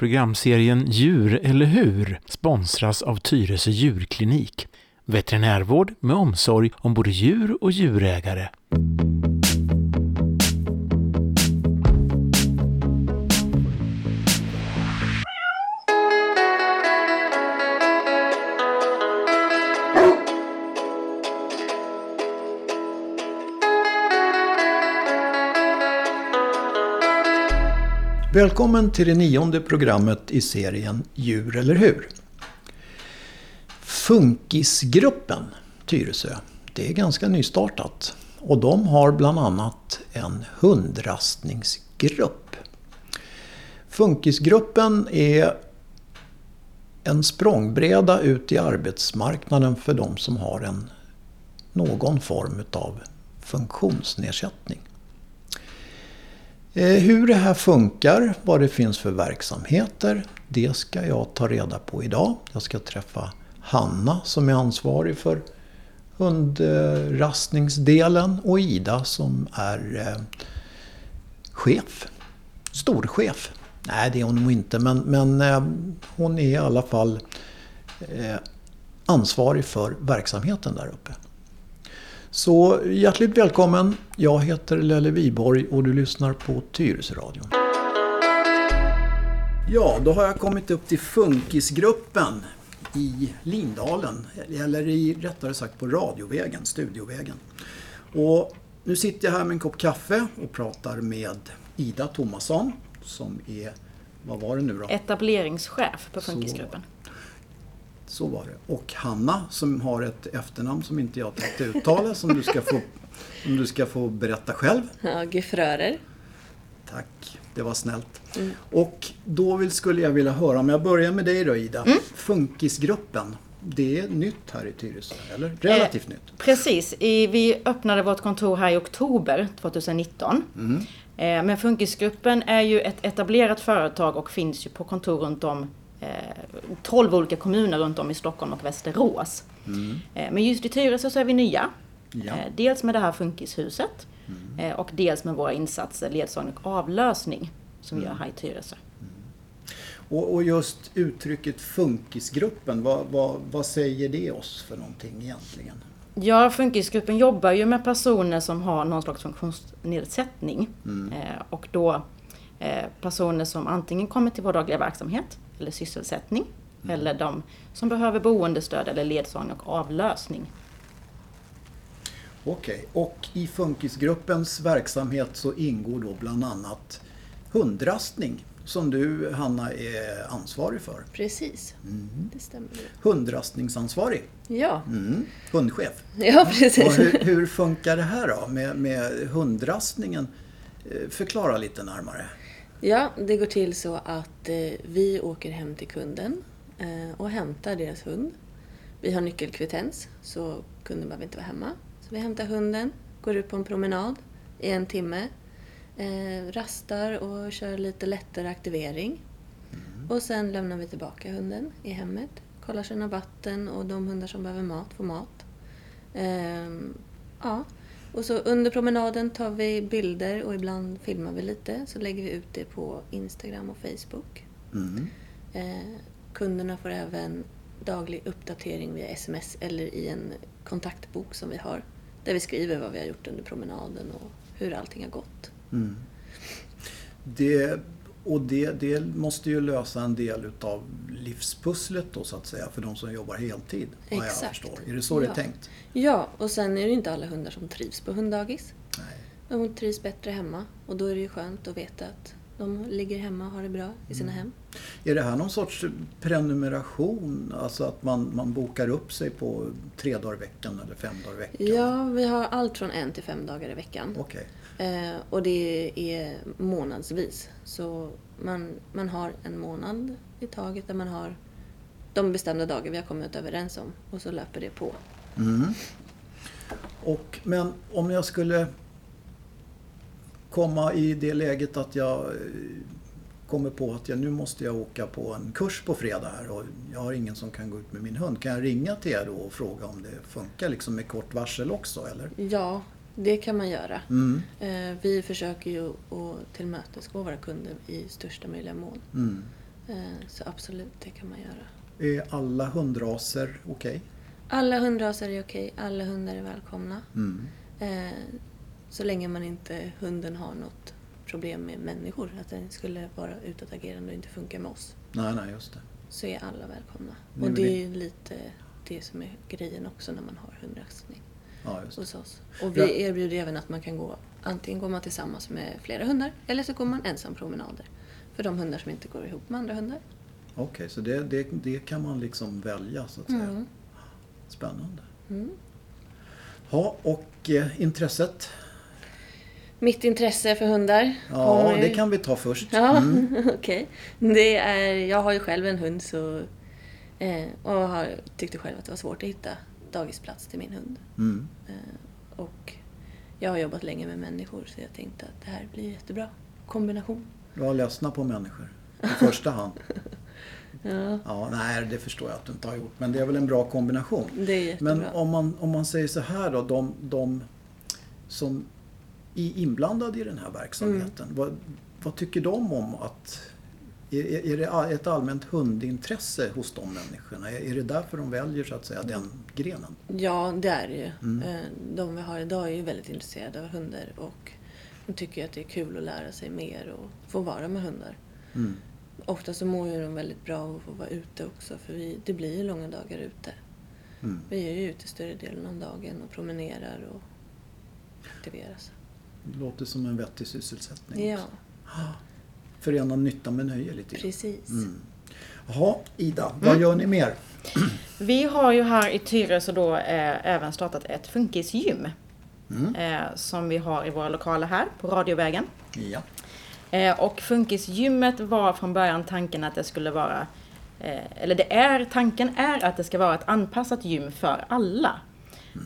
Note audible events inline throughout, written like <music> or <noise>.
Programserien Djur eller hur sponsras av Tyresö djurklinik. Veterinärvård med omsorg om både djur och djurägare. Välkommen till det nionde programmet i serien Djur eller hur? Funkisgruppen Tyresö, det är ganska nystartat. Och de har bland annat en hundrastningsgrupp. Funkisgruppen är en språngbräda ut i arbetsmarknaden för de som har en, någon form av funktionsnedsättning. Eh, hur det här funkar, vad det finns för verksamheter, det ska jag ta reda på idag. Jag ska träffa Hanna som är ansvarig för hundrastningsdelen och Ida som är eh, chef. Storchef. Nej, det är hon nog inte, men, men eh, hon är i alla fall ansvarig för verksamheten där uppe. Så hjärtligt välkommen. Jag heter Lelle Viborg och du lyssnar på Tyresöradion. Ja, då har jag kommit upp till Funkisgruppen i Lindalen. Eller i, rättare sagt på radiovägen, studiovägen. Och nu sitter jag här med en kopp kaffe och pratar med Ida Tomasson som är, vad var det nu då? Etableringschef på Funkisgruppen. Så var det. Och Hanna som har ett efternamn som inte jag tänkte uttala som du ska få, <laughs> som du ska få berätta själv. Ja, Gefrörer. Tack, det var snällt. Mm. Och då vill, skulle jag vilja höra, om jag börjar med dig då Ida. Mm. Funkisgruppen. Det är nytt här i Tyresö, eller? Relativt eh, nytt. Precis. I, vi öppnade vårt kontor här i oktober 2019. Mm. Eh, men Funkisgruppen är ju ett etablerat företag och finns ju på kontor runt om 12 eh, olika kommuner runt om i Stockholm och Västerås. Mm. Eh, men just i Tyresö så är vi nya. Ja. Eh, dels med det här Funkishuset mm. och dels med våra insatser ledsagning och avlösning som vi mm. gör här i Tyresö. Mm. Och, och, just uttrycket Funkisgruppen, vad, vad, vad säger det oss för någonting egentligen? Ja, Funkisgruppen jobbar ju med personer som har någon slags funktionsnedsättning. Mm. och då personer som antingen kommer till vår dagliga verksamhet eller sysselsättning. Mm. Eller de som behöver boendestöd eller ledsagning och avlösning. Okej, och i Funkisgruppens verksamhet så ingår då bland annat hundrastning som du Hanna är ansvarig för. Precis, mm. det stämmer. Hundrastningsansvarig. Ja. Mm. Hundchef. Ja, precis. Och hur, hur, funkar det här då med, med hundrastningen? Eh, förklara lite närmare. Ja, det går till så att eh, vi åker hem till kunden eh, och hämtar deras hund. Vi har nyckelkvittens så kunden behöver inte vara hemma. Så vi hämtar hunden, går ut på en promenad i en timme, eh, rastar och kör lite lättare aktivering. Mm. Och sen lämnar vi tillbaka hunden i hemmet, kollar sina vatten och de hundar som behöver mat får mat. Ehm, ja, och så under promenaden tar vi bilder och ibland filmar vi lite. Så lägger vi ut det på Instagram och Facebook. Mm. Eh, kunderna får även daglig uppdatering via sms eller i en kontaktbok som vi har. Där vi skriver vad vi har gjort under promenaden och hur allting har gått. Mm. Det och det, det måste ju lösa en del utav livspusslet då så att säga för de som jobbar heltid. Exakt. Jag förstår. Är det så ja. det är tänkt? Ja, och sen är det inte alla hundar som trivs på hunddagis. Nej. De trivs bättre hemma och då är det ju skönt att veta att de ligger hemma och har det bra i sina mm. hem. Är det här någon sorts prenumeration? Alltså att man, man bokar upp sig på tre dagar i veckan eller fem dagar i veckan? Ja, vi har allt från en till fem dagar i veckan. Okay. Eh, och det är månadsvis. Så man, man har en månad i taget där man har de bestämda dagar vi har kommit överens om och så löper det på. Mm. Och, men om jag skulle komma i det läget att jag eh, kommer på att jag, nu måste jag åka på en kurs på fredag här och jag har ingen som kan gå ut med min hund. Kan jag ringa till er då och fråga om det funkar liksom med kort varsel också eller? Ja, det kan man göra. Mm. Eh, vi försöker ju att tillmötesgå våra kunder i största möjliga mån. Mm. Eh, Så absolut, det kan man göra. Är alla hundraser okej? Alla hundraser är okej, alla hundar är välkomna. Mm. Eh, Så länge man inte, hunden har något problem med människor, att den skulle vara utåtagerande och inte funka med oss, Nej, nej, just det. så är alla välkomna. Ni Och det är ju lite det som är grejen också när man har hundraxning Ja, hos oss. Och vi erbjuder även att man kan gå, antingen går man tillsammans med flera hundar eller så går man ensam promenader. För de hundar som inte går ihop med andra hundar. Okej, så det, det, det kan man liksom välja så att säga. Mm. Spännande. Mm. Ja, och eh, intresset? Mitt intresse för hundar Ja, kommer det kan vi ta först. Ja, Mm. <laughs> okej. Det är, jag har ju själv en hund så, eh, och har, tyckte själv att det var svårt att hitta dagisplats till min hund. Mm. Eh, och jag har jobbat länge med människor så jag tänkte att det här blir jättebra kombination. Du har ledsna på människor i första hand. <laughs> Ja, Ja, nej, det förstår jag att du inte har gjort. Men det är väl en bra kombination. det är jättebra. Men om man, om man säger så här då, de, de som är inblandade i den här verksamheten. Mm. Vad, vad tycker de om att... Är, är det ett allmänt hundintresse hos de människorna? Är, det därför de väljer så att säga den grenen? Ja, det är det ju. Mm. Eh, De vi har idag är ju väldigt intresserade av hundar och de tycker att det är kul att lära sig mer och få vara med hundar. Mm. Ofta så mår ju de väldigt bra av att få vara ute också för vi, det blir ju långa dagar ute. Mm. Vi är ju ute större delen av dagen och promenerar och aktiveras. Det låter som en vettig sysselsättning. Ja, också. Förena nytta med nöje lite grann. precis. Mm. Jaha, Ida, vad gör ni mer? Vi har ju här i Tyresö då eh, även startat ett funkisgym. Mm. Eh, som vi har i våra lokaler här på Radiovägen. Ja. Eh, och funkisgymmet var från början tanken att det skulle vara, eh, eller det är, tanken är att det ska vara ett anpassat gym för alla.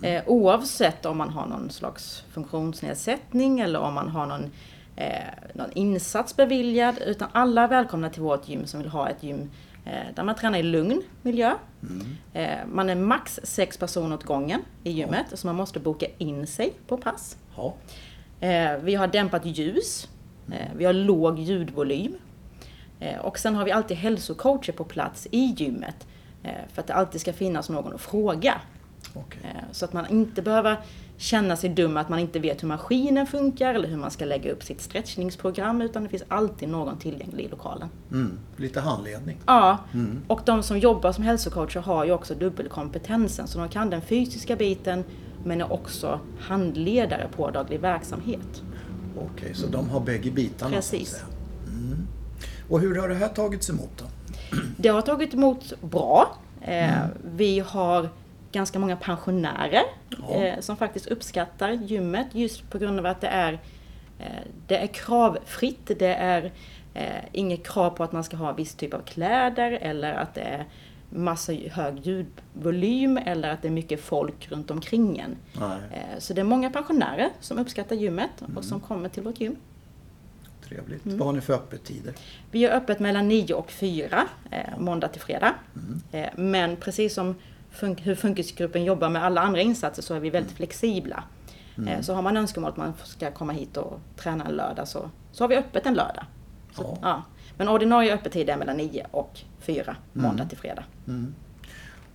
Eh, oavsett om man har någon slags funktionsnedsättning eller om man har någon, eh, någon insats beviljad. Utan alla är välkomna till vårt gym som vill ha ett gym eh, där man tränar i lugn miljö. Eh, man är max sex personer åt gången i gymmet, så man måste boka in sig på pass. ja. Eh, vi har dämpat ljus. Eh, vi har låg ljudvolym. Eh, och sen har vi alltid hälsocoacher på plats i gymmet. För att det alltid ska finnas någon att fråga. Eh, så att man inte behöver känna sig dum att man inte vet hur maskinen funkar eller hur man ska lägga upp sitt stretchningsprogram. Utan det finns alltid någon tillgänglig i lokalen. Mm. Lite handledning. Ja, och de som jobbar som hälsocoacher har ju också dubbelkompetensen. Så de kan den fysiska biten men är också handledare på daglig verksamhet. Okej, så de har bägge bitarna Precis. Mm. Och hur har det här tagits emot då? Det har tagit emot bra. Eh, Vi har ganska många pensionärer Ja. eh, som faktiskt uppskattar gymmet just på grund av att det är, eh, det är kravfritt. Det är eh, inget krav på att man ska ha viss typ av kläder eller att det är massa hög ljudvolym eller att det är mycket folk runt omkring en. Eh, Så det är många pensionärer som uppskattar gymmet och som kommer till vårt gym. trevligt. Mm. Vad har ni för öppettider? Vi har öppet mellan 9 och 4, eh, måndag till fredag. Eh, men precis som fun- hur Funkisgruppen jobbar med alla andra insatser så är vi väldigt flexibla. Eh, så har man önskemål att man ska komma hit och träna en lördag så, så har vi öppet en lördag. Så, Ja. ja. Men ordinarie öppettid är mellan 9 och 4, måndag till fredag.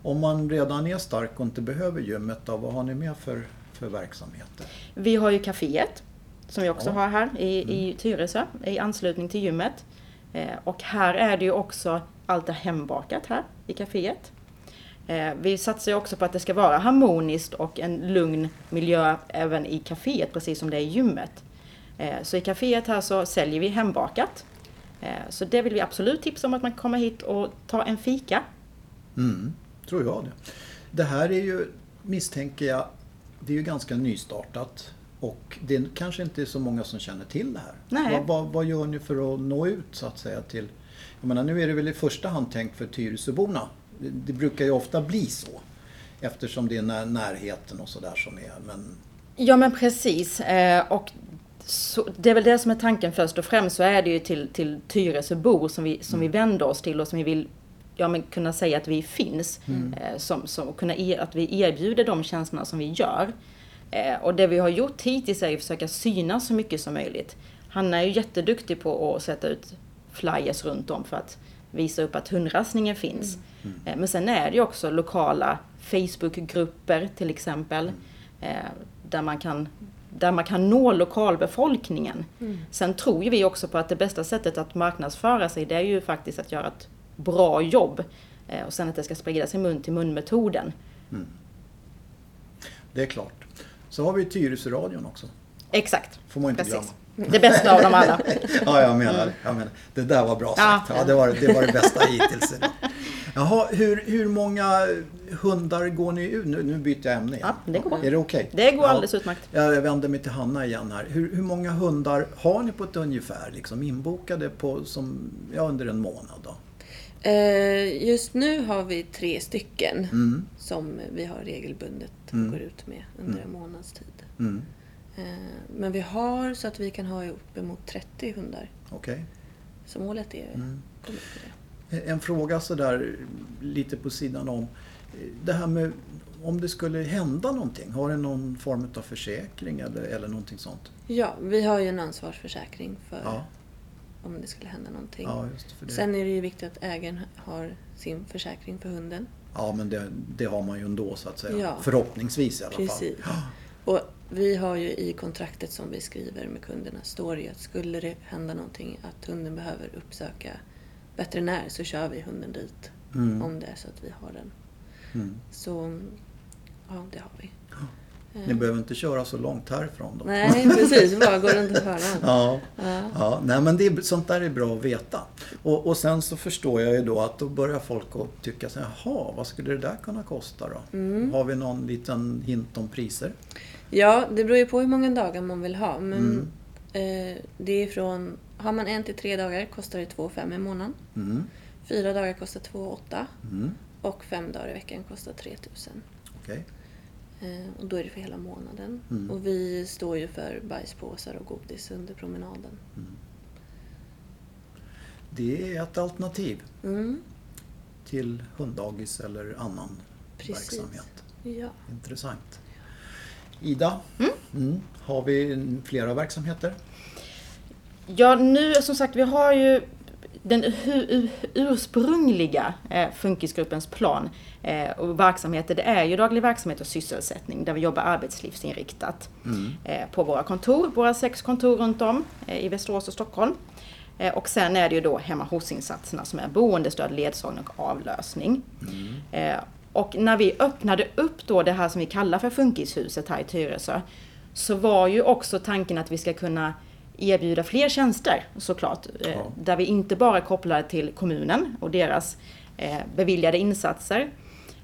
Om man redan är stark och inte behöver gymmet då, vad har ni mer för, för verksamheter? Vi har ju kaféet som vi också Ja. har här i, i Tyresö i anslutning till gymmet. Eh, och här är det ju också allt är hembakat här i kaféet. Eh, vi satsar ju också på att det ska vara harmoniskt och en lugn miljö även i kaféet precis som det är i gymmet. Eh, så i kaféet här så säljer vi hembakat. Eh, så det vill vi absolut tipsa om att man kommer hit och tar en fika. Mm, tror jag det. Det här är ju, misstänker jag, det är ju ganska nystartat. Och det är kanske inte är så många som känner till det här. Nej. Vad, vad, vad gör ni för att nå ut så att säga till... Jag menar nu är det väl i första hand tänkt för Tyresöborna. Det, det brukar ju ofta bli så. Eftersom det är när, närheten och sådär som är. Men Ja men precis. Eh, och så, det är väl det som är tanken först och främst så är det ju till, till Tyresöbor som vi, som vi vänder oss till och som vi vill ja, men kunna säga att vi finns. Eh, som, som, och kunna e, att vi erbjuder de tjänsterna som vi gör. Eh, och det vi har gjort hittills är att försöka synas så mycket som möjligt. Hanna är ju jätteduktig på att sätta ut flyers runt om för att visa upp att hundrastningen finns. Eh, Men sen är det ju också lokala Facebookgrupper till exempel. eh, Där man kan, där man kan nå lokalbefolkningen. Sen tror ju vi också på att det bästa sättet att marknadsföra sig det är ju faktiskt att göra ett bra jobb. Eh, Och sen att det ska sprida sig mun till mun-metoden. Det är klart. Så har vi Tyresöradion också. Exakt. Får man inte Precis. glömma. Det bästa av dem alla. <laughs> Ja, jag menar, jag menar. Det där var bra sagt. Ja, det, var, det var det bästa hittills. idag. Jaha, hur, hur många hundar går ni ut? Nu, nu byter jag ämne igen. Ja, det går bra. Är det okej? Det går Ja. alldeles utmärkt. Jag vänder mig till Hanna igen här. Hur, hur många hundar har ni på ett ungefär liksom, inbokade på, som, ja, under en månad? Då? Eh, Just nu har vi tre stycken Mm. som vi har regelbundet Mm. går ut med under en månads tid. Eh, Men vi har så att vi kan ha uppemot 30 hundar. Okej. Så målet är Mm. till det. En fråga sådär lite på sidan om. Det här med om det skulle hända någonting. Har ni någon form av försäkring eller, eller någonting sånt? Ja, vi har ju en ansvarsförsäkring för Ja, om det skulle hända någonting. ja. Sen är det ju viktigt att ägaren har sin försäkring för hunden. Ja, men det, det har man ju ändå så att säga. Ja. Förhoppningsvis i alla Precis. fall. Och vi har ju i kontraktet som vi skriver med kunderna står det ju att skulle det hända någonting att hunden behöver uppsöka veterinär så kör vi hunden dit. Mm. Om det är så att vi har den. Mm. Så ja, det har vi. Ni behöver inte köra så långt härifrån då. Nej, precis. Bara går runt hörnan. <laughs> Ja, Ja. ja. Nej, men det är, sånt där är bra att veta. Och, och sen så förstår jag ju då att då börjar folk att tycka så här, jaha, vad skulle det där kunna kosta då? Mm. Har vi någon liten hint om priser? Ja, det beror ju på hur många dagar man vill ha. Men Mm. eh, det är från, har man en till tre dagar kostar det 2 5 i månaden. Mm. Fyra dagar kostar 2 8 Mm. och fem dagar i veckan kostar 3 000. Okej. Eh, och då är det för hela månaden. Mm. Och vi står ju för bajspåsar och godis under promenaden. Det är ett alternativ Mm, till hunddagis eller annan Precis. verksamhet. ja. Intressant. Ida, mm. har vi flera verksamheter? Ja, nu som sagt, vi har ju den ursprungliga eh, Funkisgruppens plan eh, och verksamheter, det är ju daglig verksamhet och sysselsättning där vi jobbar arbetslivsinriktat eh, på våra kontor, våra sex kontor runt om i Västerås och Stockholm. Och sen är det ju då hemma hos-insatserna som är boendestöd, ledsagning och avlösning. Eh, och när vi öppnade upp då det här som vi kallar för Funkishuset här i Tyresö så var ju också tanken att vi ska kunna erbjuda fler tjänster såklart. eh, Ja. Där vi inte bara är kopplade till kommunen och deras eh, beviljade insatser.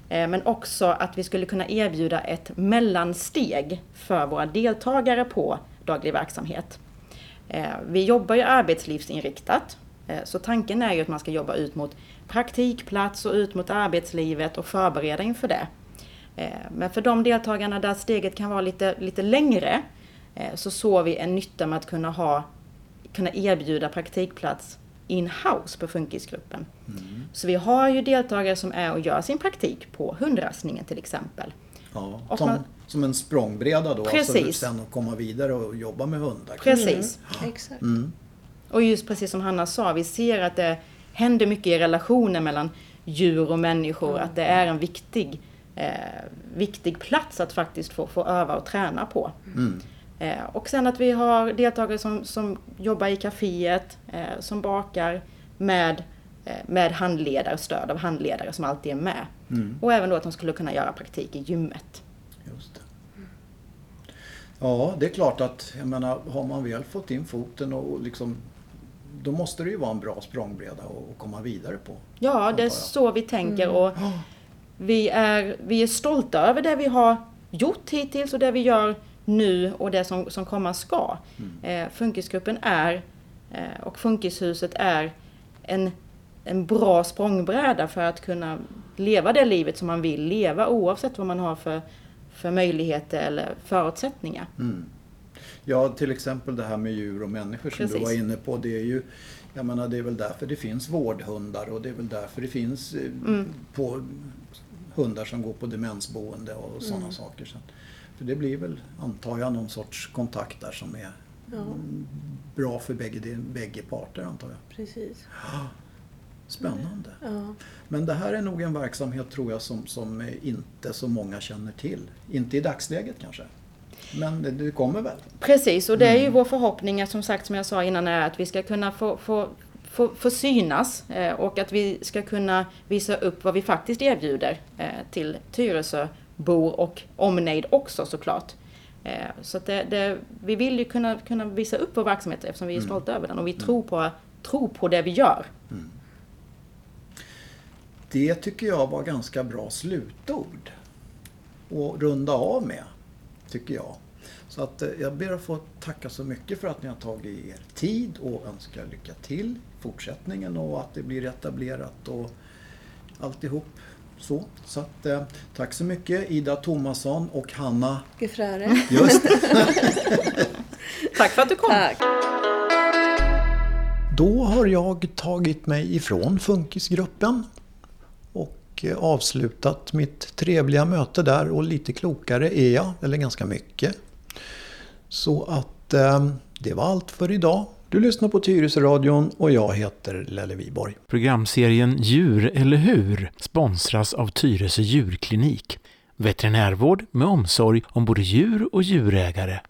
eh, Men också att vi skulle kunna erbjuda ett mellansteg för våra deltagare på daglig verksamhet. Vi jobbar ju arbetslivsinriktat. Eh, Så tanken är ju att man ska jobba ut mot praktikplats och ut mot arbetslivet och förbereda inför det. Eh, Men för de deltagarna där steget kan vara lite, lite längre eh, så såg vi en nytta med att kunna, ha, kunna erbjuda praktikplats in-house på Funkisgruppen. Så vi har ju deltagare som är och gör sin praktik på hundrastningen till exempel. Ja, Och som, man- som en språngbräda då, alltså Precis. sen att komma vidare och jobba med hundar. Precis. Exakt. Mm. Och just precis som Hanna sa, vi ser att det händer mycket i relationen mellan djur och människor. Att det är en viktig, eh, viktig plats att faktiskt få, få öva och träna på. Mm. Eh, och sen att vi har deltagare som, som jobbar i kaféet, eh, som bakar med, eh, med handledare, stöd av handledare som alltid är med. Mm. Och även då att de skulle kunna göra praktik i gymmet. Just det. Ja, det är klart att jag menar, har man väl fått in foten och liksom då måste det ju vara en bra språngbräda att komma vidare på. Ja, det är så vi tänker och vi är, vi är stolta över det vi har gjort hittills och det vi gör nu och det som, som komma ska. Eh, Funkisgruppen är eh, och Funkishuset är en, en bra språngbräda för att kunna leva det livet som man vill leva oavsett vad man har för, för möjligheter eller förutsättningar. Mm. Ja, till exempel det här med djur och människor som du Precis. var inne på. Det är ju, jag menar, det är väl därför det finns vårdhundar och det är väl därför det finns eh, Mm. på hundar som går på demensboende och sådana Mm. saker. Så, för det blir väl, antar jag, någon sorts kontakt där som är Ja, bra för bägge, bägge parter antar jag. precis. <gasps> Spännande. Ja. Men det här är nog en verksamhet tror jag som, som inte så många känner till. Inte i dagsläget kanske. Men det, det kommer väl? Precis, och det är ju vår förhoppning att som sagt som jag sa innan är att vi ska kunna få, få, få, få synas eh, och att vi ska kunna visa upp vad vi faktiskt erbjuder eh, till Tyresöbor och omnejd också såklart. Eh, så det, det, vi vill ju kunna, kunna visa upp vår verksamhet eftersom vi är stolta över den och vi tror, på, tror på det vi gör. Det tycker jag var ganska bra slutord. att runda av med, tycker jag. Så att eh, jag ber att få tacka så mycket för att ni har tagit er tid och önskar lycka till i fortsättningen och att det blir etablerat och alltihop så. Så att, eh, tack så mycket Ida Tomasson och Hanna Gefröre. Just. <laughs> Tack för att du kom! Tack. Då har jag tagit mig ifrån Funkisgruppen och eh, avslutat mitt trevliga möte där och lite klokare är jag, eller ganska mycket. Så att eh, det var allt för idag. Du lyssnar på Tyresöradion och jag heter Lelle Viborg. Programserien Djur eller hur sponsras av Tyresö djurklinik. Veterinärvård med omsorg om både djur och djurägare.